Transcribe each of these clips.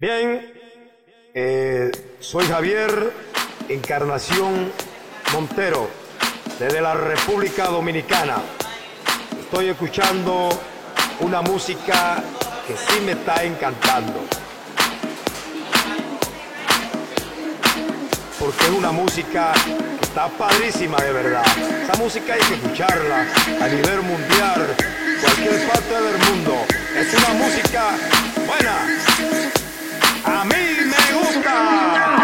Bien, eh, soy Javier Encarnación Montero, desde la República Dominicana. Estoy escuchando una música que sí me está encantando. Porque es una música que está padrísima de verdad. Esa música hay que escucharla a nivel mundial, cualquier parte del mundo. Es una música buena. A mí me gusta.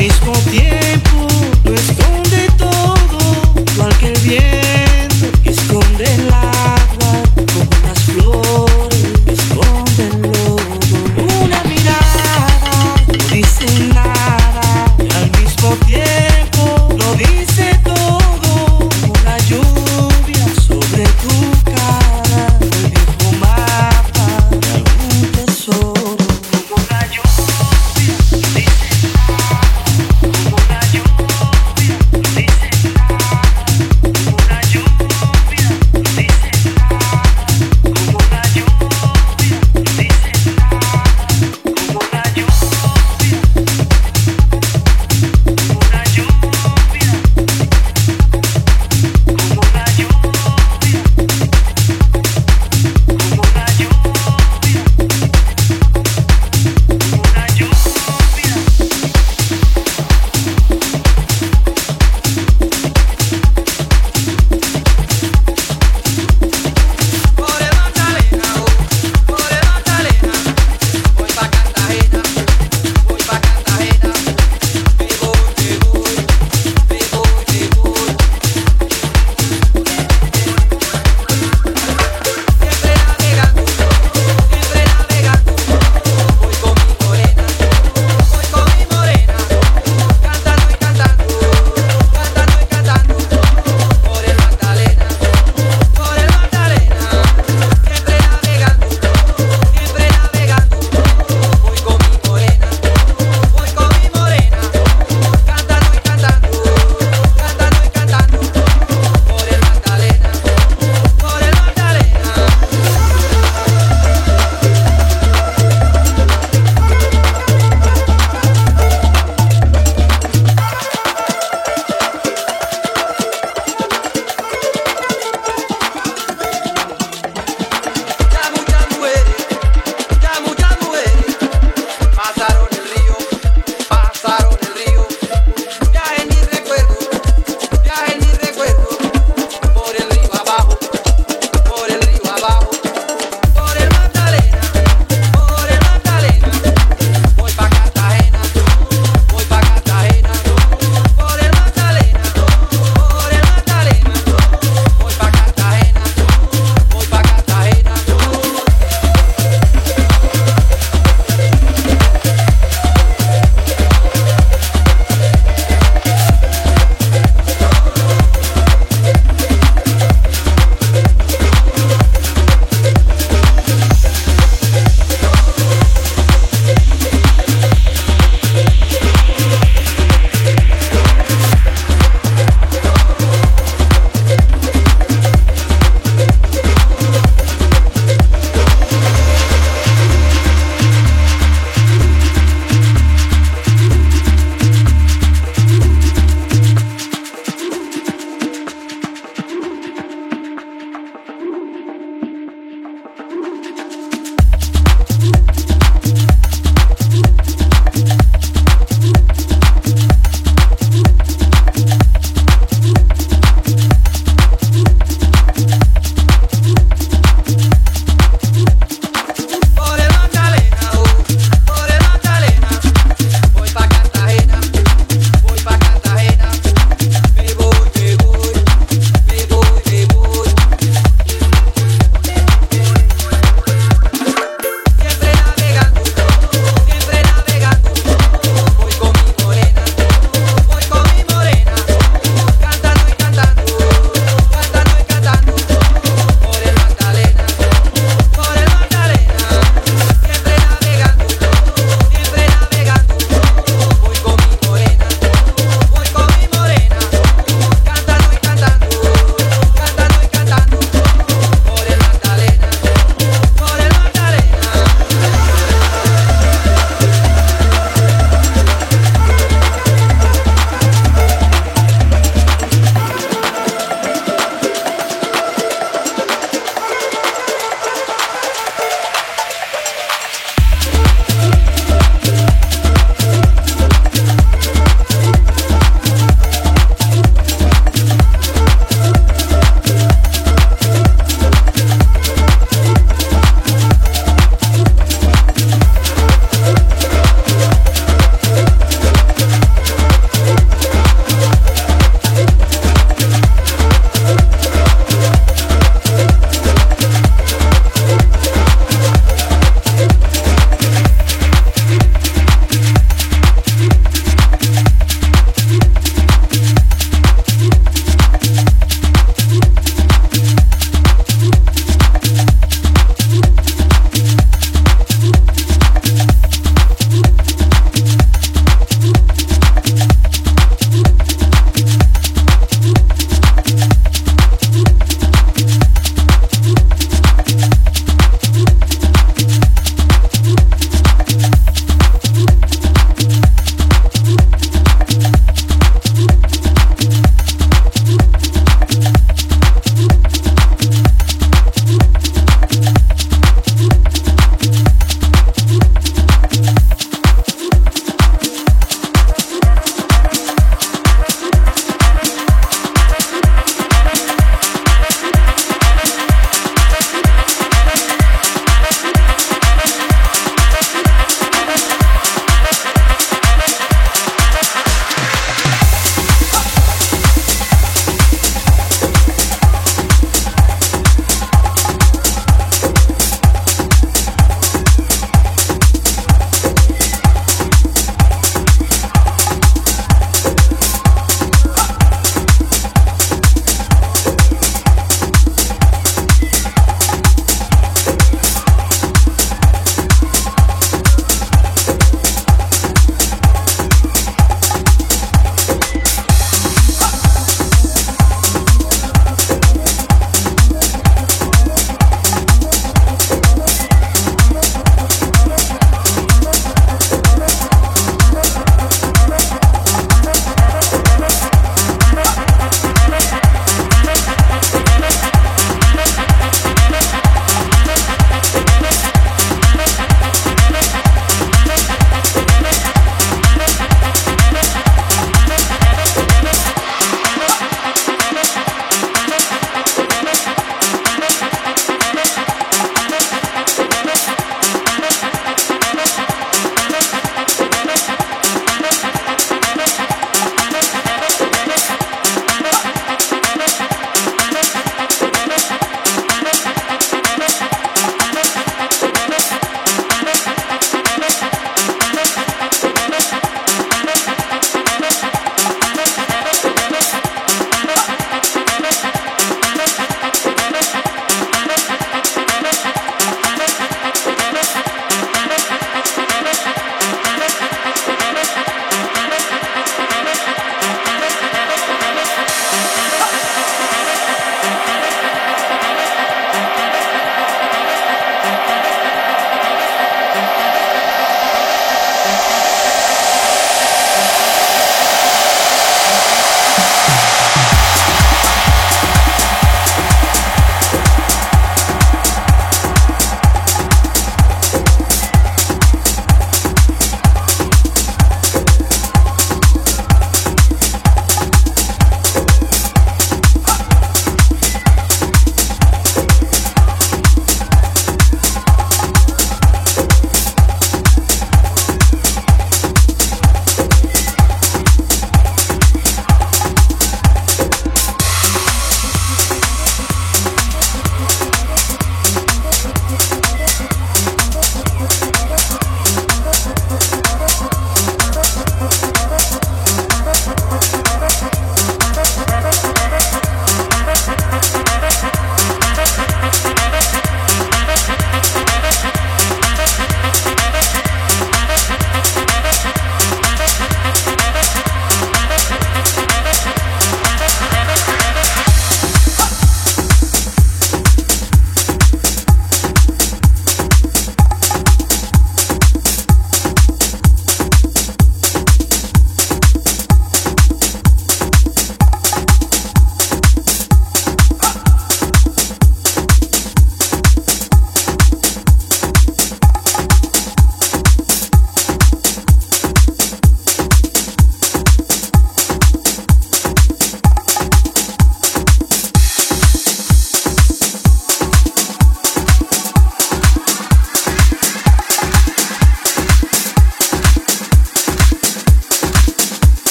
discoteca.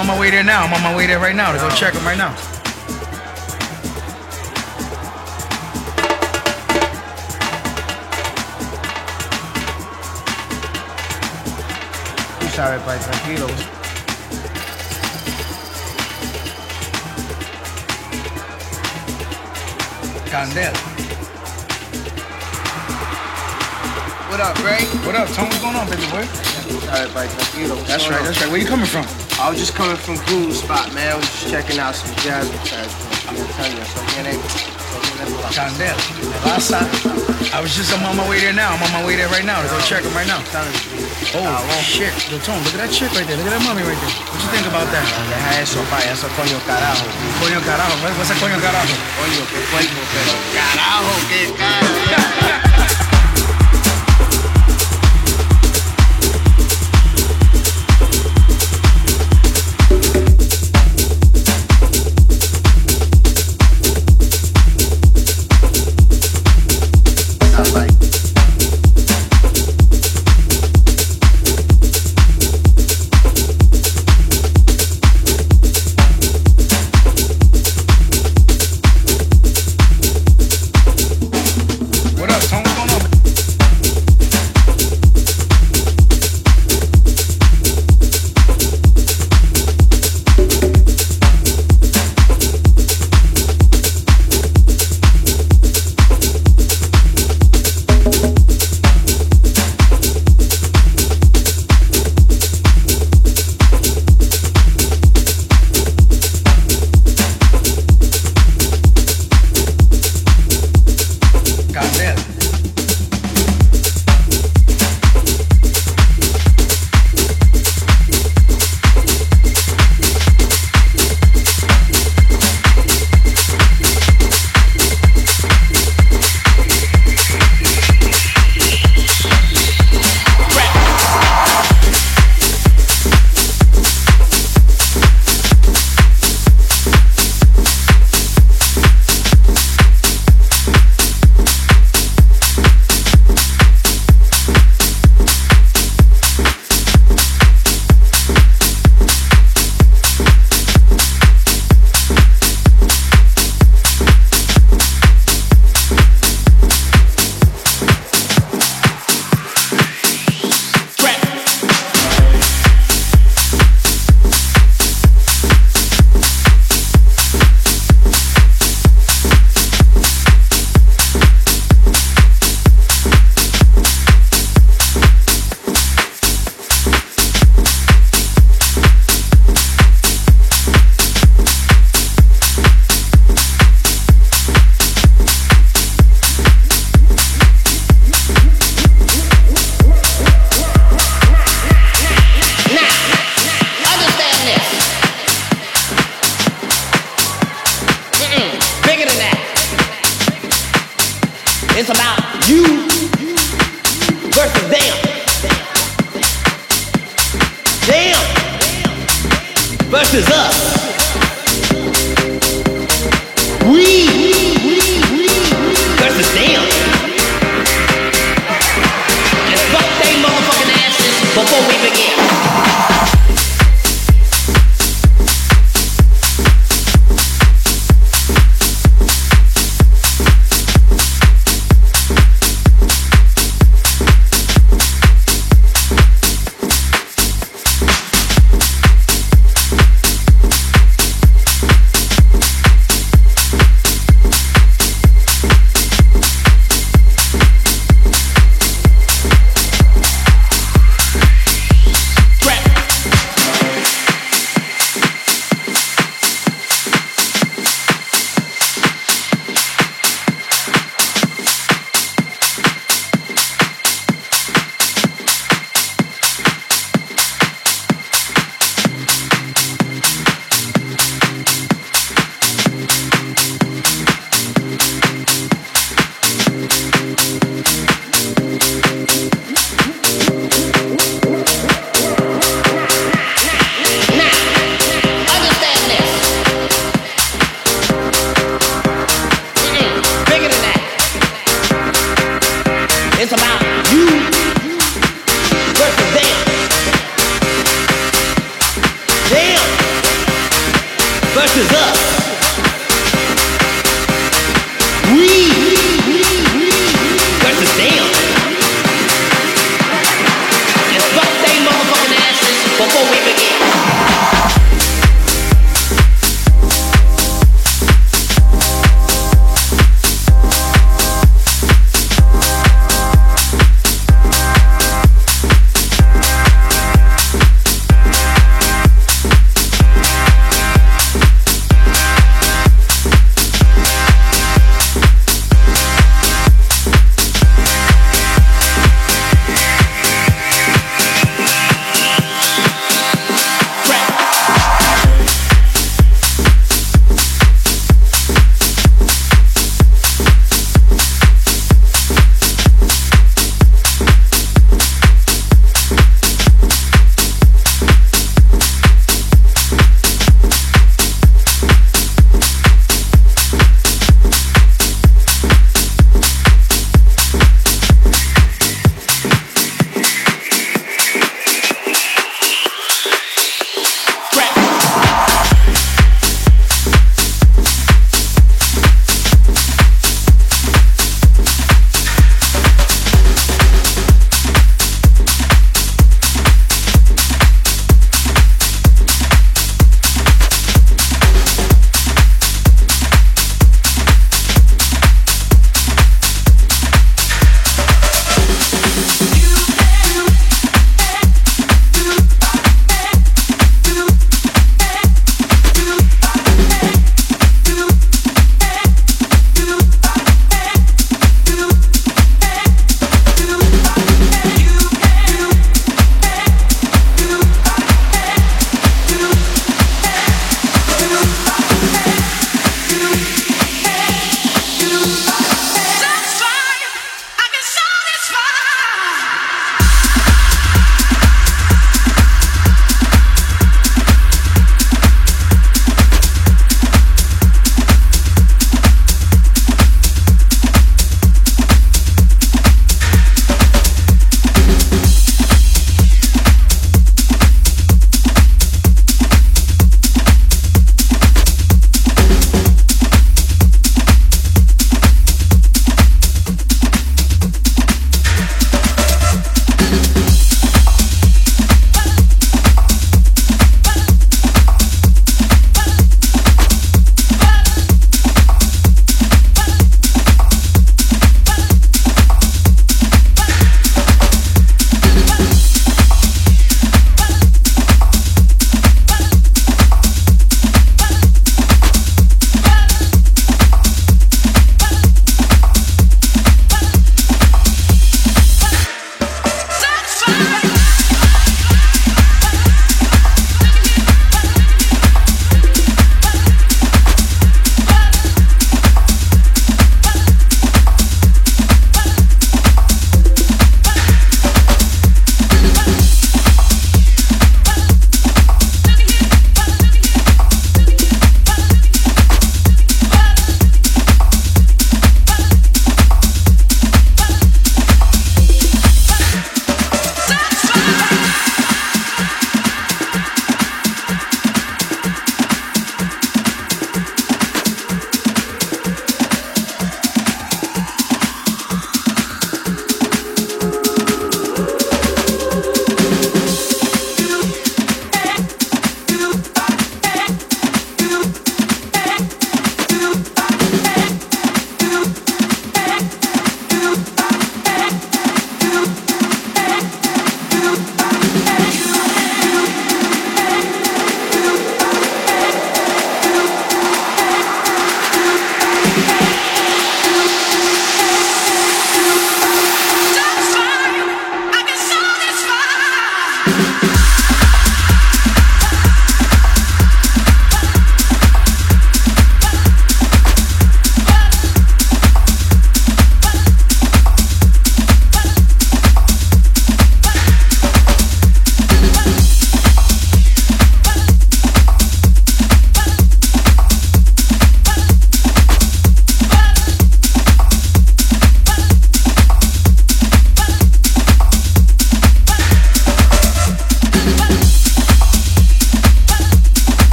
On my way there now. I'm on my way there right now to go check them right now. Tú sabes, pai, tranquilo. Candel. What up, Ray? What up, Tony? What's going on, baby boy? Sabes, pai, tranquilo. That's right, that's right. Where you coming from? I was just coming from Groove Spot, man. I was just checking out some jazz tracks. I'm telling you, so viene, Candel, Raza. I was just I'm on my way there now. I'm on my way there right now to go check them right now. Oh, shit. Yo, Tone, look at that chick right there. Look at that mommy right there. What you think about that? Deja eso, pa, eso coño carajo. Coño carajo. What's that coño carajo? Coño, qué cuerpo, pero carajo, qué carajo. Before we begin.